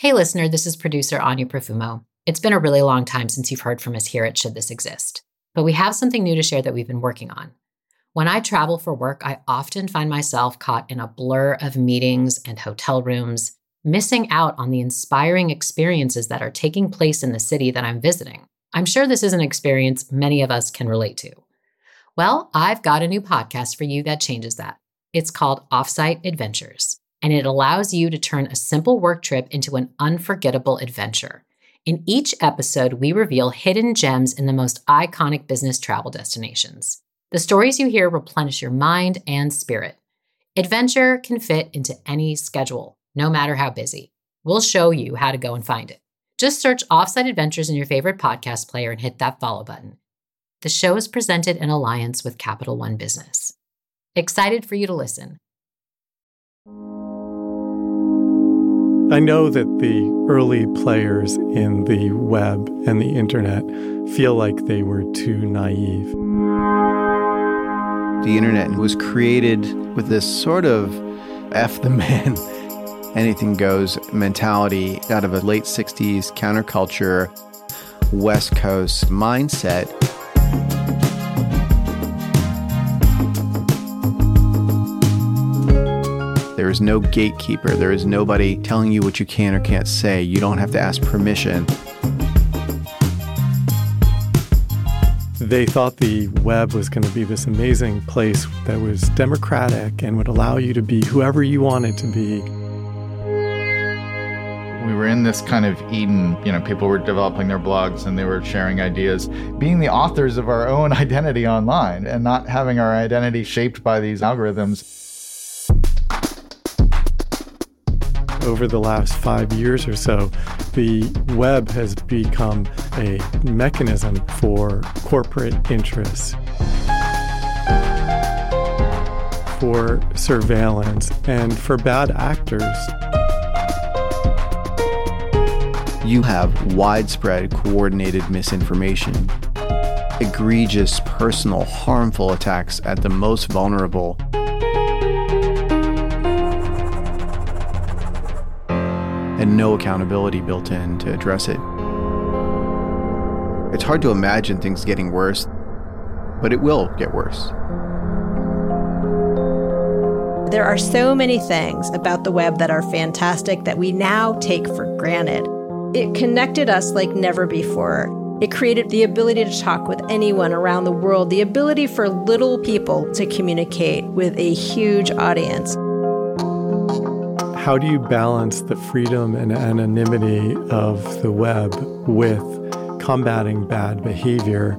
Hey, listener, this is producer Anya Profumo. It's been a really long time since you've heard from us here at Should This Exist, but we have something new to share that we've been working on. When I travel for work, I often find myself caught in a blur of meetings and hotel rooms, missing out on the inspiring experiences that are taking place in the city that I'm visiting. I'm sure this is an experience many of us can relate to. Well, I've got a new podcast for you that changes that. It's called Offsite Adventures and it allows you to turn a simple work trip into an unforgettable adventure. In each episode, we reveal hidden gems in the most iconic business travel destinations. The stories you hear replenish your mind and spirit. Adventure can fit into any schedule, no matter how busy. We'll show you how to go and find it. Just search Offsite Adventures in your favorite podcast player and hit that follow button. The show is presented in alliance with Capital One Business. Excited for you to listen. I know that the early players in the web and the internet feel like they were too naive. The internet was created with this sort of F the man, anything goes mentality out of a late 60s counterculture, West Coast mindset. There is no gatekeeper. There is nobody telling you what you can or can't say. You don't have to ask permission. They thought the web was going to be this amazing place that was democratic and would allow you to be whoever you wanted to be. We were in this kind of Eden, you know, people were developing their blogs and they were sharing ideas, being the authors of our own identity online and not having our identity shaped by these algorithms. Over the last five years or so, the web has become a mechanism for corporate interests, for surveillance, and for bad actors. You have widespread coordinated misinformation, egregious personal harmful attacks at the most vulnerable and no accountability built in to address it. It's hard to imagine things getting worse, but it will get worse. There are so many things about the web that are fantastic that we now take for granted. It connected us like never before. It created the ability to talk with anyone around the world, the ability for little people to communicate with a huge audience how do you balance the freedom and anonymity of the web with combating bad behavior?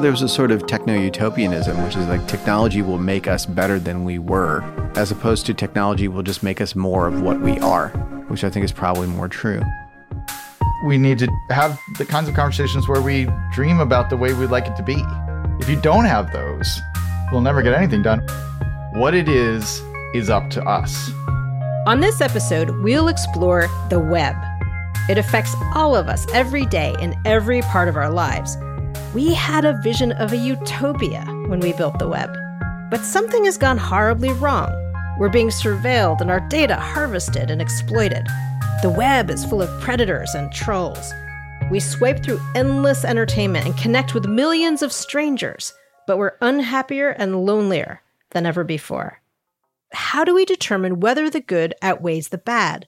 There's a sort of techno utopianism, which is like technology will make us better than we were, as opposed to technology will just make us more of what we are, which I think is probably more true. We need to have the kinds of conversations where we dream about the way we'd like it to be. If you don't have those, we'll never get anything done. What it is, is up to us. On this episode, we'll explore the web. It affects all of us every day in every part of our lives. We had a vision of a utopia when we built the web. But something has gone horribly wrong. We're being surveilled and our data harvested and exploited. The web is full of predators and trolls. We swipe through endless entertainment and connect with millions of strangers, but we're unhappier and lonelier than ever before how do we determine whether the good outweighs the bad?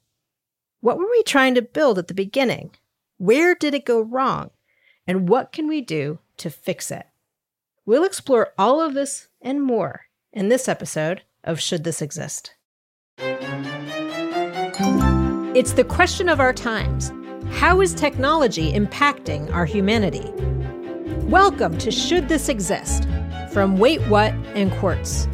What were we trying to build at the beginning? Where did it go wrong? And what can we do to fix it? We'll explore all of this and more in this episode of Should This Exist? It's the question of our times. How is technology impacting our humanity? Welcome to Should This Exist from Wait What and Quartz.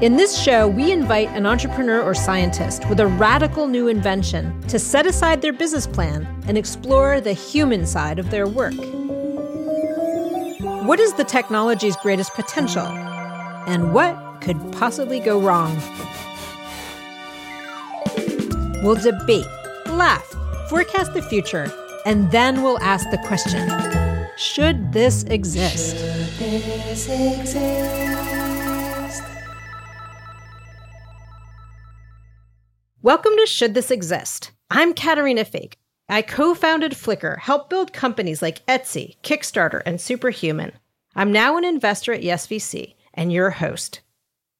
In this show, we invite an entrepreneur or scientist with a radical new invention to set aside their business plan and explore the human side of their work. What is the technology's greatest potential? And what could possibly go wrong? We'll debate, laugh, forecast the future, and then we'll ask the question Should this exist? Should this exist? Welcome to Should This Exist? I'm Caterina Fake. I co founded Flickr, helped build companies like Etsy, Kickstarter, and Superhuman. I'm now an investor at YesVC and your host.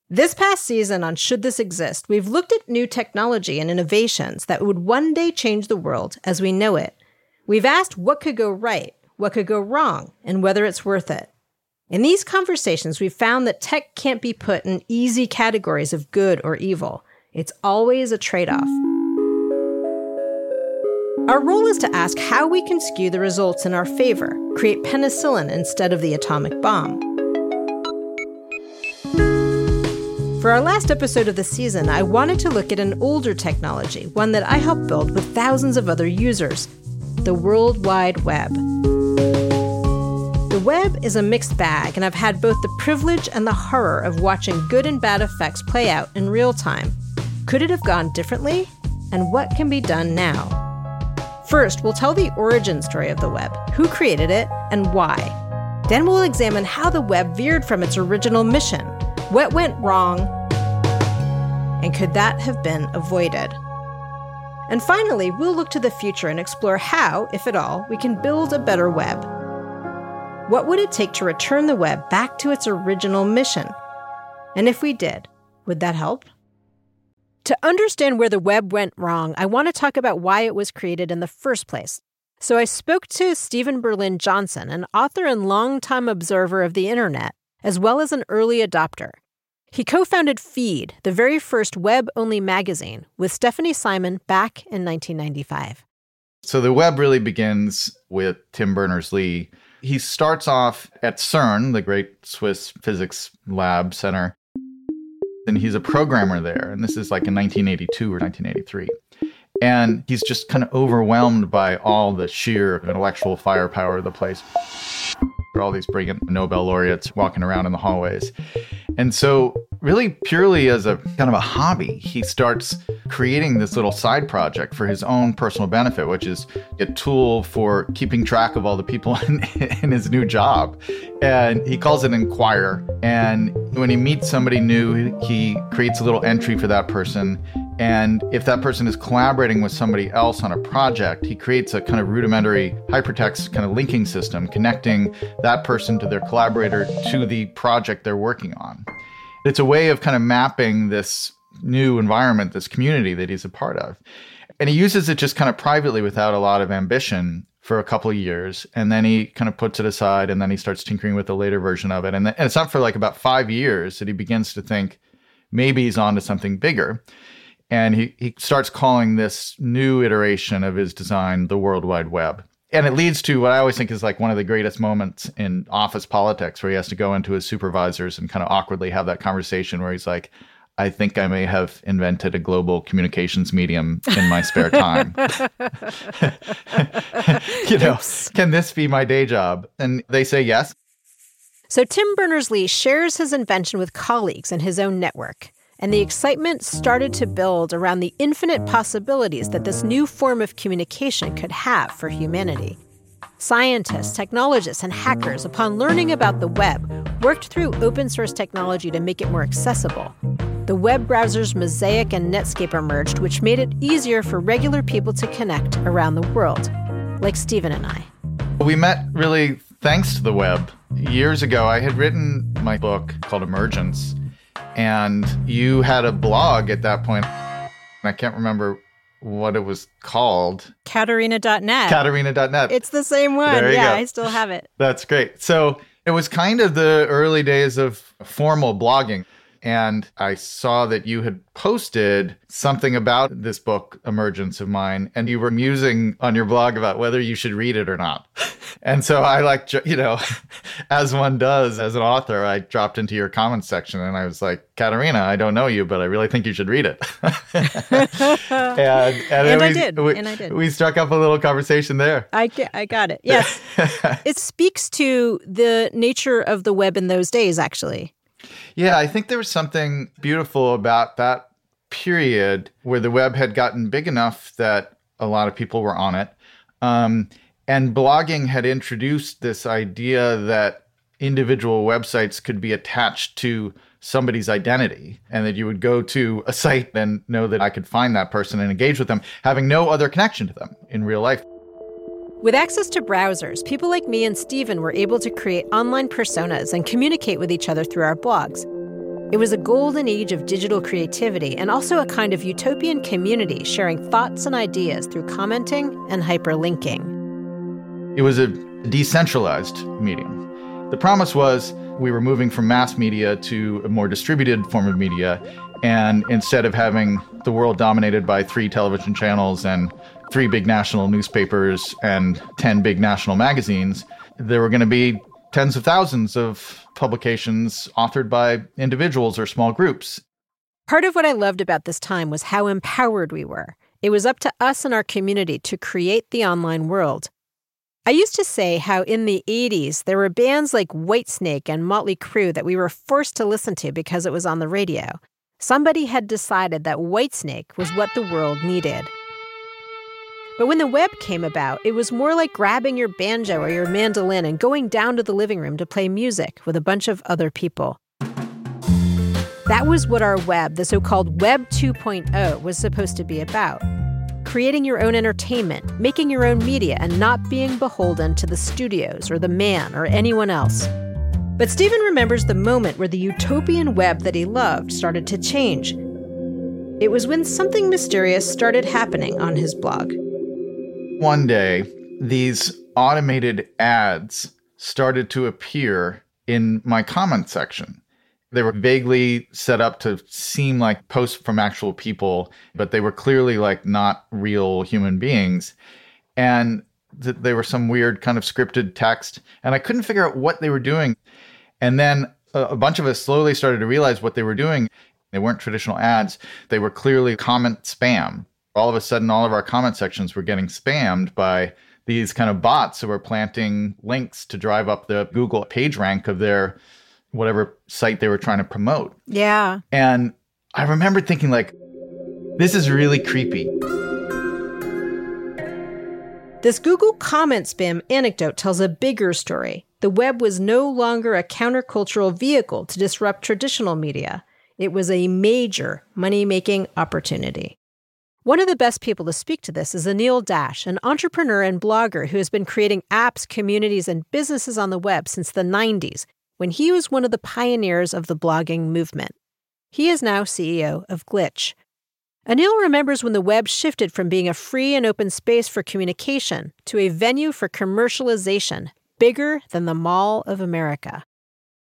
This past season on Should This Exist, we've looked at new technology and innovations that would one day change the world as we know it. We've asked what could go right, what could go wrong, and whether it's worth it. In these conversations, we've found that tech can't be put in easy categories of good or evil. It's always a trade off. Our role is to ask how we can skew the results in our favor, create penicillin instead of the atomic bomb. For our last episode of the season, I wanted to look at an older technology, one that I helped build with thousands of other users the World Wide Web. The web is a mixed bag, and I've had both the privilege and the horror of watching good and bad effects play out in real time. Could it have gone differently? And what can be done now? First, we'll tell the origin story of the web, who created it, and why. Then we'll examine how the web veered from its original mission what went wrong? And could that have been avoided? And finally, we'll look to the future and explore how, if at all, we can build a better web. What would it take to return the web back to its original mission? And if we did, would that help? To understand where the web went wrong, I want to talk about why it was created in the first place. So I spoke to Steven Berlin Johnson, an author and longtime observer of the internet, as well as an early adopter. He co founded Feed, the very first web only magazine, with Stefanie Syman back in 1995. So the web really begins with Tim Berners Lee. He starts off at CERN, the great Swiss physics lab center, and he's a programmer there. And this is like in 1982 or 1983. And he's just kind of overwhelmed by all the sheer intellectual firepower of the place all these brilliant Nobel laureates walking around in the hallways. And so, really, purely as a kind of a hobby, he starts creating this little side project for his own personal benefit, which is a tool for keeping track of all the people in, in his new job. And he calls it Enquire. And when he meets somebody new, he creates a little entry for that person and if that person is collaborating with somebody else on a project, he creates a kind of rudimentary hypertext kind of linking system connecting that person to their collaborator to the project they're working on. It's a way of kind of mapping this new environment, this community that he's a part of. And he uses it just kind of privately without a lot of ambition for a couple of years. And then he kind of puts it aside and then he starts tinkering with the later version of it. And, th- and it's not for like about five years that he begins to think maybe he's on to something bigger and he, he starts calling this new iteration of his design the World Wide Web. And it leads to what I always think is like one of the greatest moments in office politics where he has to go into his supervisors and kind of awkwardly have that conversation where he's like, I think I may have invented a global communications medium in my spare time. you know, Oops. can this be my day job? And they say yes. So Tim Berners Lee shares his invention with colleagues in his own network and the hmm. excitement started to build around the infinite possibilities that this new form of communication could have for humanity. Scientists, mm. technologists, and hackers, upon learning about the web, worked through open source technology to make it more accessible. The web browsers Mosaic and Netscape emerged, which made it easier for regular people to connect around the world, like Steven and I. We met really thanks to the web. Years ago, I had written my book called Emergence, and you had a blog at that point. I can't remember what it was called. Caterina.net. Caterina.net. It's the same one. Yeah, go. I still have it. That's great. So it was kind of the early days of formal blogging. And I saw that you had posted something about this book, Emergence of Mine, and you were musing on your blog about whether you should read it or not. And so I like, you know, as one does as an author, I dropped into your comments section and I was like, Caterina, I don't know you, but I really think you should read it. and, and, and I did. We, and I did. We struck up a little conversation there. I, I got it. Yes. it speaks to the nature of the web in those days, actually. Yeah, I think there was something beautiful about that period where the web had gotten big enough that a lot of people were on it. Um, and blogging had introduced this idea that individual websites could be attached to somebody's identity and that you would go to a site and know that I could find that person and engage with them, having no other connection to them in real life. With access to browsers, people like me and Steven were able to create online personas and communicate with each other through our blogs. It was a golden age of digital creativity and also a kind of utopian community sharing thoughts and ideas through commenting and hyperlinking. It was a decentralized medium. The promise was we were moving from mass media to a more distributed form of media. And instead of having the world dominated by three television channels and three big national newspapers and 10 big national magazines, there were going to be tens of thousands of publications authored by individuals or small groups. Part of what I loved about this time was how empowered we were. It was up to us and our community to create the online world. I used to say how in the 80s there were bands like Whitesnake and Motley Crue that we were forced to listen to because it was on the radio. Somebody had decided that Whitesnake was what the world needed. But when the web came about, it was more like grabbing your banjo or your mandolin and going down to the living room to play music with a bunch of other people. That was what our web, the so called Web 2.0, was supposed to be about creating your own entertainment, making your own media, and not being beholden to the studios or the man or anyone else. But Steven remembers the moment where the utopian web that he loved started to change. It was when something mysterious started happening on his blog. One day, these automated ads started to appear in my comment section. They were vaguely set up to seem like posts from actual people, but they were clearly like not real human beings. And th- they were some weird kind of scripted text. And I couldn't figure out what they were doing. And then a, a bunch of us slowly started to realize what they were doing. They weren't traditional ads, they were clearly comment spam all of a sudden all of our comment sections were getting spammed by these kind of bots who were planting links to drive up the Google page rank of their whatever site they were trying to promote. Yeah. And I remember thinking like this is really creepy. This Google comment spam anecdote tells a bigger story. The web was no longer a countercultural vehicle to disrupt traditional media. It was a major money making opportunity. One of the best people to speak to this is Anil Dash, an entrepreneur and blogger who has been creating apps, communities, and businesses on the web since the 90s, when he was one of the pioneers of the blogging movement. He is now CEO of Glitch. Anil remembers when the web shifted from being a free and open space for communication to a venue for commercialization, bigger than the Mall of America.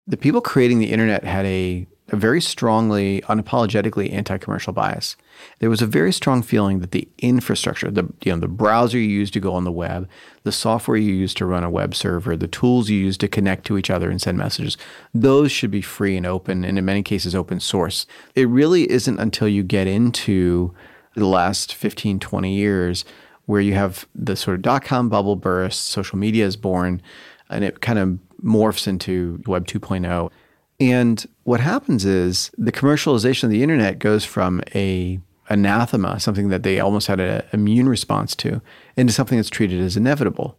The people creating the internet had a a very strongly, unapologetically anti-commercial bias. There was a very strong feeling that the infrastructure, the you know, the browser you use to go on the web, the software you use to run a web server, the tools you use to connect to each other and send messages, those should be free and open, and in many cases open source. It really isn't until you get into the last 15, 20 years where you have the sort of dot com bubble burst, social media is born, and it kind of morphs into Web 2.0 and what happens is the commercialization of the internet goes from a anathema, something that they almost had an immune response to, into something that's treated as inevitable.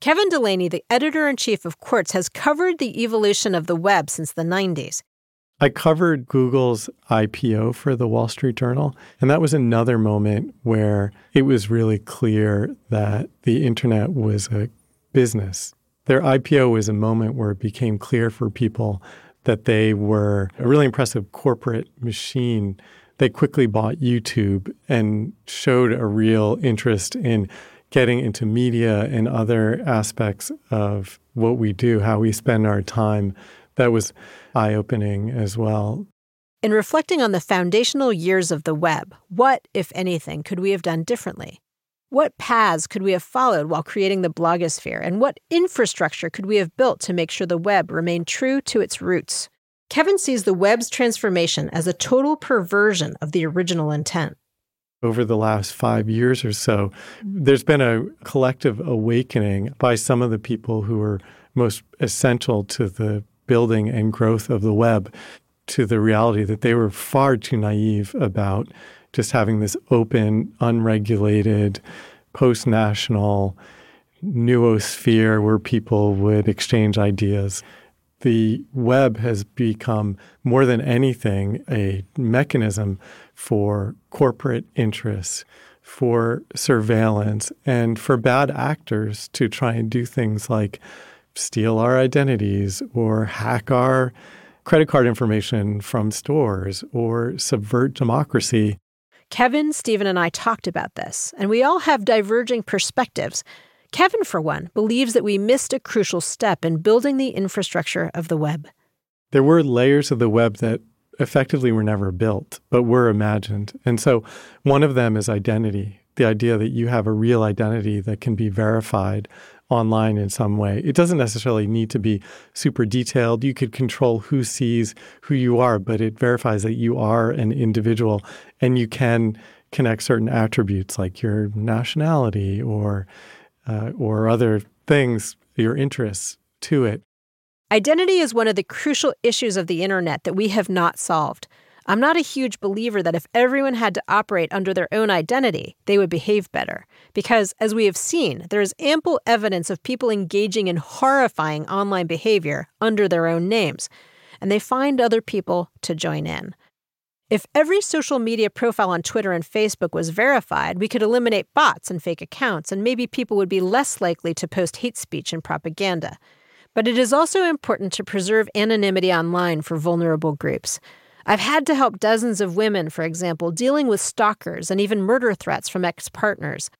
Kevin Delaney, the editor in chief of Quartz, has covered the evolution of the web since the 90s. I covered Google's IPO for the Wall Street Journal, and that was another moment where it was really clear that the internet was a business. Their IPO was a moment where it became clear for people that they were a really impressive corporate machine. They quickly bought YouTube and showed a real interest in getting into media and other aspects of what we do, how we spend our time. That was eye opening as well. In reflecting on the foundational years of the web, what, if anything, could we have done differently? What paths could we have followed while creating the blogosphere, and what infrastructure could we have built to make sure the web remained true to its roots? Kevin sees the web's transformation as a total perversion of the original intent. Over the last five years or so, there's been a collective awakening by some of the people who are most essential to the building and growth of the web to the reality that they were far too naive about just having this open, unregulated, post national noosphere where people would exchange ideas. the web has become more than anything a mechanism for corporate interests, for surveillance, and for bad actors to try and do things like steal our identities or hack our credit card information from stores or subvert democracy. Kevin, Steven, and I talked about this, and we all have diverging perspectives. Kevin, for one, believes that we missed a crucial step in building the infrastructure of the web. There were layers of the web that effectively were never built, but were imagined. And so one of them is identity the idea that you have a real identity that can be verified online in some way. It doesn't necessarily need to be super detailed. You could control who sees who you are, but it verifies that you are an individual and you can connect certain attributes like your nationality or uh, or other things, your interests to it. Identity is one of the crucial issues of the internet that we have not solved. I'm not a huge believer that if everyone had to operate under their own identity, they would behave better. Because, as we have seen, there is ample evidence of people engaging in horrifying online behavior under their own names, and they find other people to join in. If every social media profile on Twitter and Facebook was verified, we could eliminate bots and fake accounts, and maybe people would be less likely to post hate speech and propaganda. But it is also important to preserve anonymity online for vulnerable groups. I've had to help dozens of women, for example, dealing with stalkers and even murder threats from ex partners.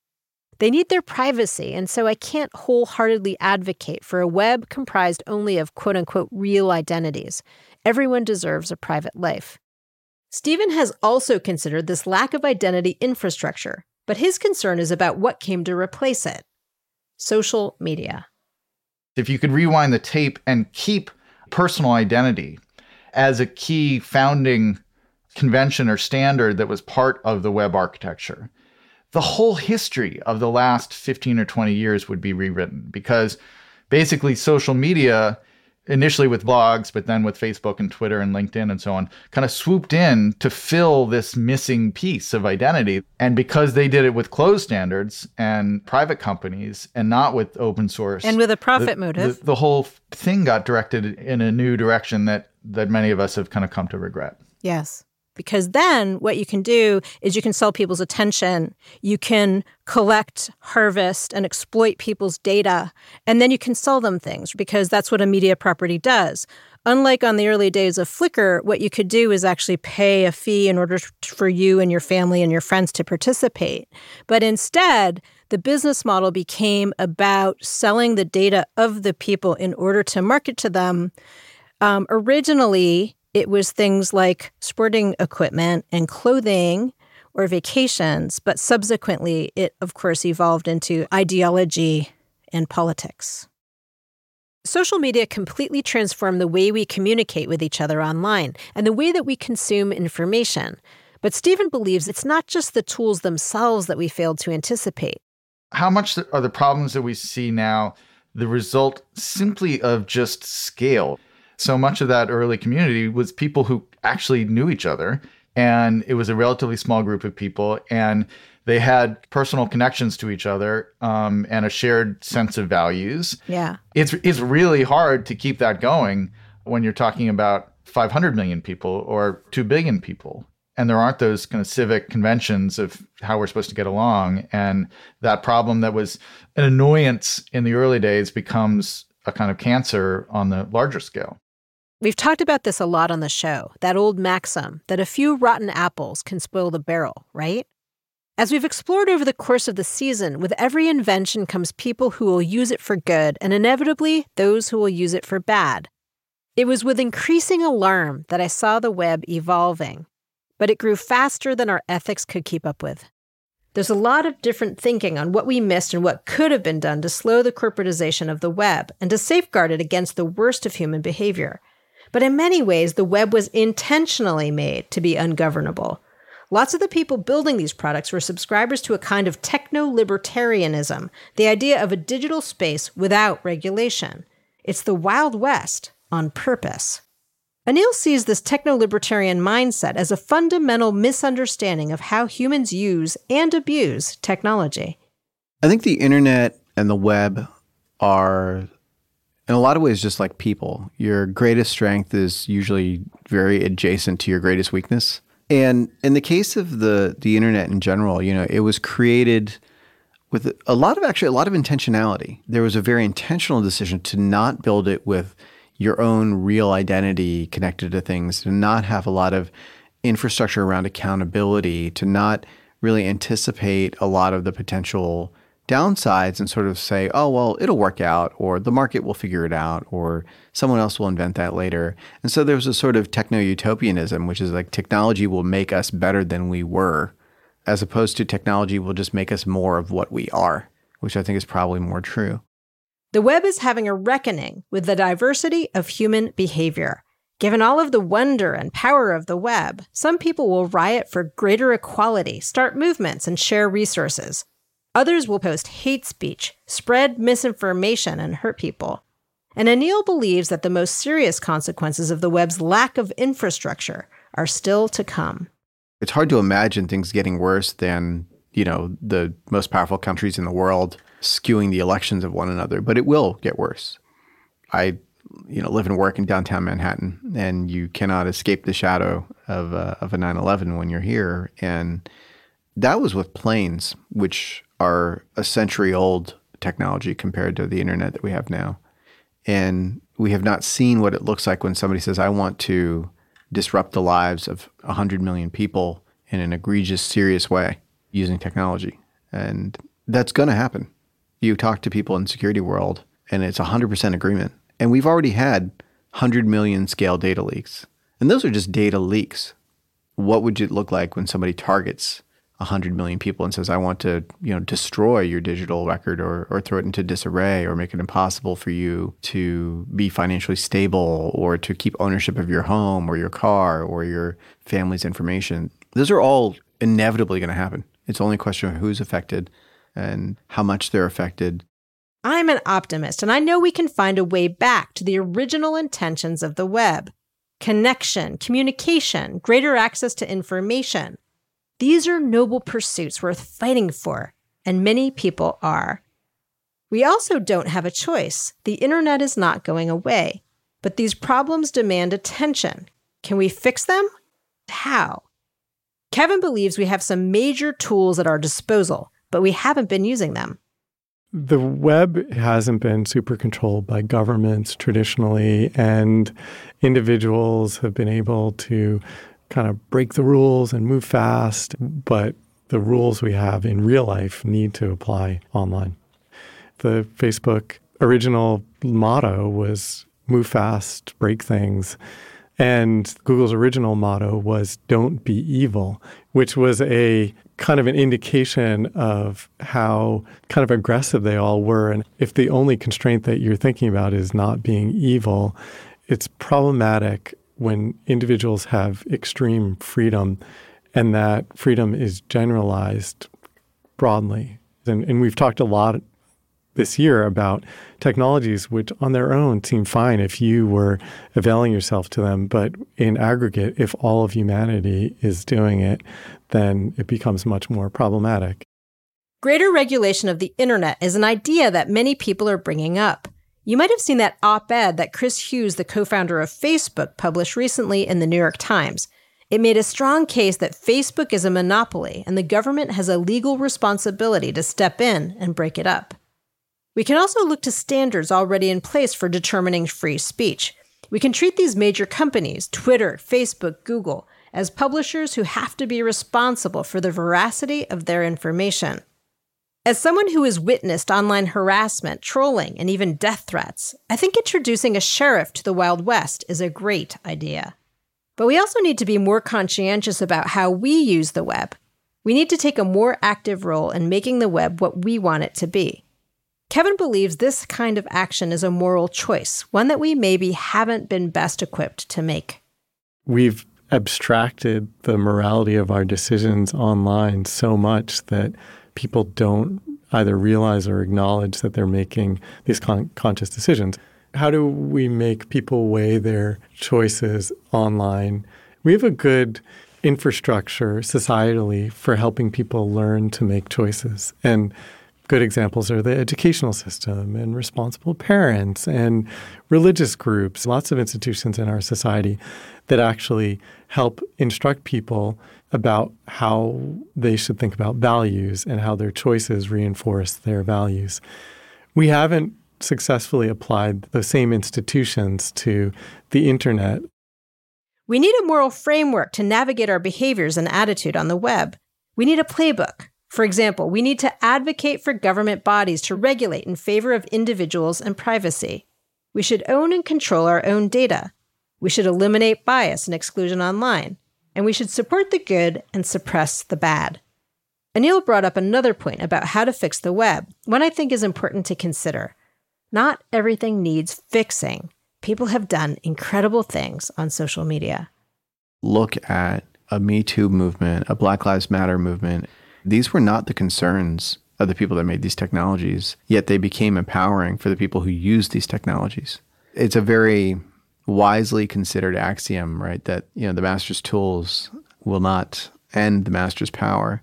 They need their privacy, and so I can't wholeheartedly advocate for a web comprised only of quote unquote real identities. Everyone deserves a private life. Steven has also considered this lack of identity infrastructure, but his concern is about what came to replace it social media. If you could rewind the tape and keep personal identity, as a key founding convention or standard that was part of the web architecture. The whole history of the last 15 or 20 years would be rewritten because basically social media initially with blogs, but then with Facebook and Twitter and LinkedIn and so on, kind of swooped in to fill this missing piece of identity. And because they did it with closed standards and private companies and not with open source and with a profit the, motive, the, the whole thing got directed in a new direction that that many of us have kind of come to regret. Yes. Because then what you can do is you can sell people's attention, you can collect, harvest, and exploit people's data, and then you can sell them things because that's what a media property does. Unlike on the early days of Flickr, what you could do is actually pay a fee in order for you and your family and your friends to participate. But instead, the business model became about selling the data of the people in order to market to them um, originally, it was things like sporting equipment and clothing or vacations, but subsequently, it of course evolved into ideology and politics. Social media completely transformed the way we communicate with each other online and the way that we consume information. But Steven believes it's not just the tools themselves that we failed to anticipate. How much are the problems that we see now the result simply of just scale? So much of that early community was people who actually knew each other and it was a relatively small group of people and they had personal connections to each other um, and a shared sense of values. Yeah. It's, it's really hard to keep that going when you're talking about 500 million people or 2 billion people and there aren't those kind of civic conventions of how we're supposed to get along and that problem that was an annoyance in the early days becomes a kind of cancer on the larger scale We've talked about this a lot on the show that old maxim that a few rotten apples can spoil the barrel, right? As we've explored over the course of the season, with every invention comes people who will use it for good and inevitably those who will use it for bad. It was with increasing alarm that I saw the web evolving, but it grew faster than our ethics could keep up with. There's a lot of different thinking on what we missed and what could have been done to slow the corporatization of the web and to safeguard it against the worst of human behavior. But in many ways, the web was intentionally made to be ungovernable. Lots of the people building these products were subscribers to a kind of techno libertarianism, the idea of a digital space without regulation. It's the Wild West on purpose. Anil sees this techno libertarian mindset as a fundamental misunderstanding of how humans use and abuse technology. I think the internet and the web are In a lot of ways, just like people, your greatest strength is usually very adjacent to your greatest weakness. And in the case of the the internet in general, you know, it was created with a lot of actually a lot of intentionality. There was a very intentional decision to not build it with your own real identity connected to things, to not have a lot of infrastructure around accountability, to not really anticipate a lot of the potential downsides and sort of say, oh, well, it'll work out, or the market will figure it out, or someone else will invent that later. And so there's a sort of techno utopianism, which is like technology will make us better than we were, as opposed to technology will just make us more of what we are, which I think is probably more true. The web is having a reckoning with the diversity of human behavior. Given all of the wonder and power of the web, some people will riot for greater equality, start movements, and share resources. Others will post hate speech, spread misinformation, and hurt people. And Anil believes that the most serious consequences of the web's lack of infrastructure are still to come. It's hard to imagine things getting worse than, you know, the most powerful countries in the world skewing the elections of one another, but it will get worse. I, you know, live and work in downtown Manhattan, and you cannot escape the shadow of uh, of a 9/11 when you're here. And that was with planes, which are a century old technology compared to the internet that we have now. And we have not seen what it looks like when somebody says, I want to disrupt the lives of 100 million people in an egregious, serious way using technology. And that's going to happen. You talk to people in the security world, and it's 100% agreement. And we've already had 100 million scale data leaks. And those are just data leaks. What would it look like when somebody targets 100 million people and says, I want to, you know, destroy your digital record or, or throw it into disarray or make it impossible for you to be financially stable or to keep ownership of your home or your car or your family's information. Those are all inevitably going to happen. It's only a question of who's affected and how much they're affected. I'm an optimist, and I know we can find a way back to the original intentions of the web connection, communication, greater access to information. These are noble pursuits worth fighting for, and many people are. We also don't have a choice. The internet is not going away, but these problems demand attention. Can we fix them? How? Kevin believes we have some major tools at our disposal, but we haven't been using them. The web hasn't been super controlled by governments traditionally, and individuals have been able to kind of break the rules and move fast, but the rules we have in real life need to apply online. The Facebook original motto was move fast, break things. And Google's original motto was don't be evil, which was a kind of an indication of how kind of aggressive they all were. And if the only constraint that you're thinking about is not being evil, it's problematic when individuals have extreme freedom and that freedom is generalized broadly. And, and we've talked a lot this year about technologies which on their own seem fine if you were availing yourself to them. But in aggregate, if all of humanity is doing it, then it becomes much more problematic. Greater regulation of the internet is an idea that many people are bringing up. You might have seen that op ed that Chris Hughes, the co founder of Facebook, published recently in the New York Times. It made a strong case that Facebook is a monopoly and the government has a legal responsibility to step in and break it up. We can also look to standards already in place for determining free speech. We can treat these major companies, Twitter, Facebook, Google, as publishers who have to be responsible for the veracity of their information. As someone who has witnessed online harassment, trolling, and even death threats, I think introducing a sheriff to the Wild West is a great idea. But we also need to be more conscientious about how we use the web. We need to take a more active role in making the web what we want it to be. Kevin believes this kind of action is a moral choice, one that we maybe haven't been best equipped to make. We've abstracted the morality of our decisions online so much that people don't either realize or acknowledge that they're making these con- conscious decisions. How do we make people weigh their choices online? We have a good infrastructure societally for helping people learn to make choices. And good examples are the educational system and responsible parents and religious groups, lots of institutions in our society that actually help instruct people about how they should think about values and how their choices reinforce their values. We haven't successfully applied the same institutions to the internet. We need a moral framework to navigate our behaviors and attitude on the web. We need a playbook. For example, we need to advocate for government bodies to regulate in favor of individuals and privacy. We should own and control our own data. We should eliminate bias and exclusion online. And we should support the good and suppress the bad. Anil brought up another point about how to fix the web, one I think is important to consider. Not everything needs fixing. People have done incredible things on social media. Look at a Me Too movement, a Black Lives Matter movement. These were not the concerns of the people that made these technologies, yet they became empowering for the people who use these technologies. It's a very wisely considered axiom, right? That, you know, the master's tools will not end the master's power.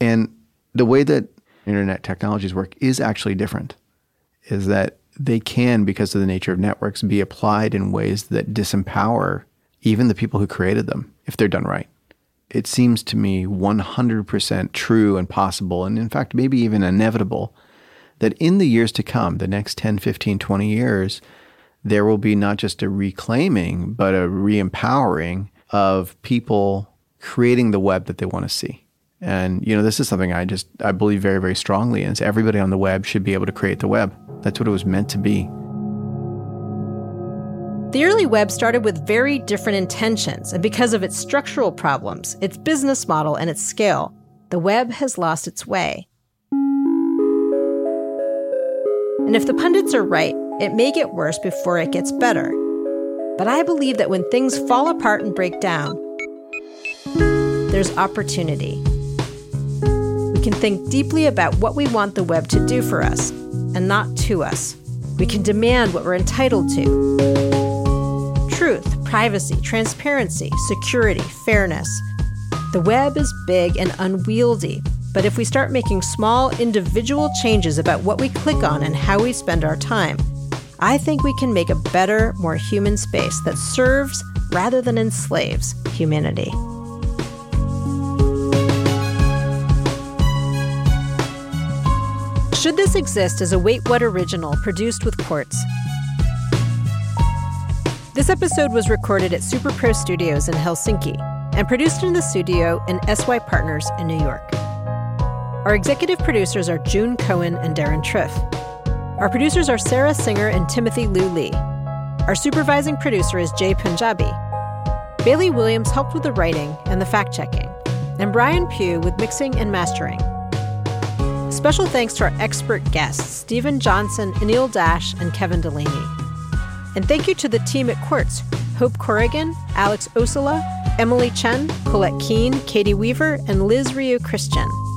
And the way that internet technologies work is actually different. Is that they can, because of the nature of networks, be applied in ways that disempower even the people who created them if they're done right. It seems to me 100% true and possible, and in fact, maybe even inevitable, that in the years to come, the next 10, 15, 20 years, there will be not just a reclaiming, but a re empowering of people creating the web that they want to see. And you know, this is something I just I believe very very strongly in. Is everybody on the web should be able to create the web. That's what it was meant to be. The early web started with very different intentions, and because of its structural problems, its business model, and its scale, the web has lost its way. And if the pundits are right, it may get worse before it gets better. But I believe that when things fall apart and break down, there's opportunity. We can think deeply about what we want the web to do for us and not to us. We can demand what we're entitled to truth, privacy, transparency, security, fairness. The web is big and unwieldy, but if we start making small individual changes about what we click on and how we spend our time, I think we can make a better, more human space that serves rather than enslaves humanity. Should This Exist is a Wait What original produced with Quartz. This episode was recorded at SuperPro Studios in Helsinki and produced in the studio in SY Partners in New York. Our executive producers are June Cohen and Deron Triff. Our producers are Sarah Singer and Timothy Liu Lee. Our supervising producer is Jay Punjabi. Bailey Williams helped with the writing and the fact checking, and Brian Pugh with mixing and mastering. Special thanks to our expert guests, Steven Johnson, Anil Dash, and Kevin Delaney. And thank you to the team at Quartz Hope Corrigan, Alex Osula, Emily Chen, Colette Keene, Katie Weaver, and Liz Ryu Christian.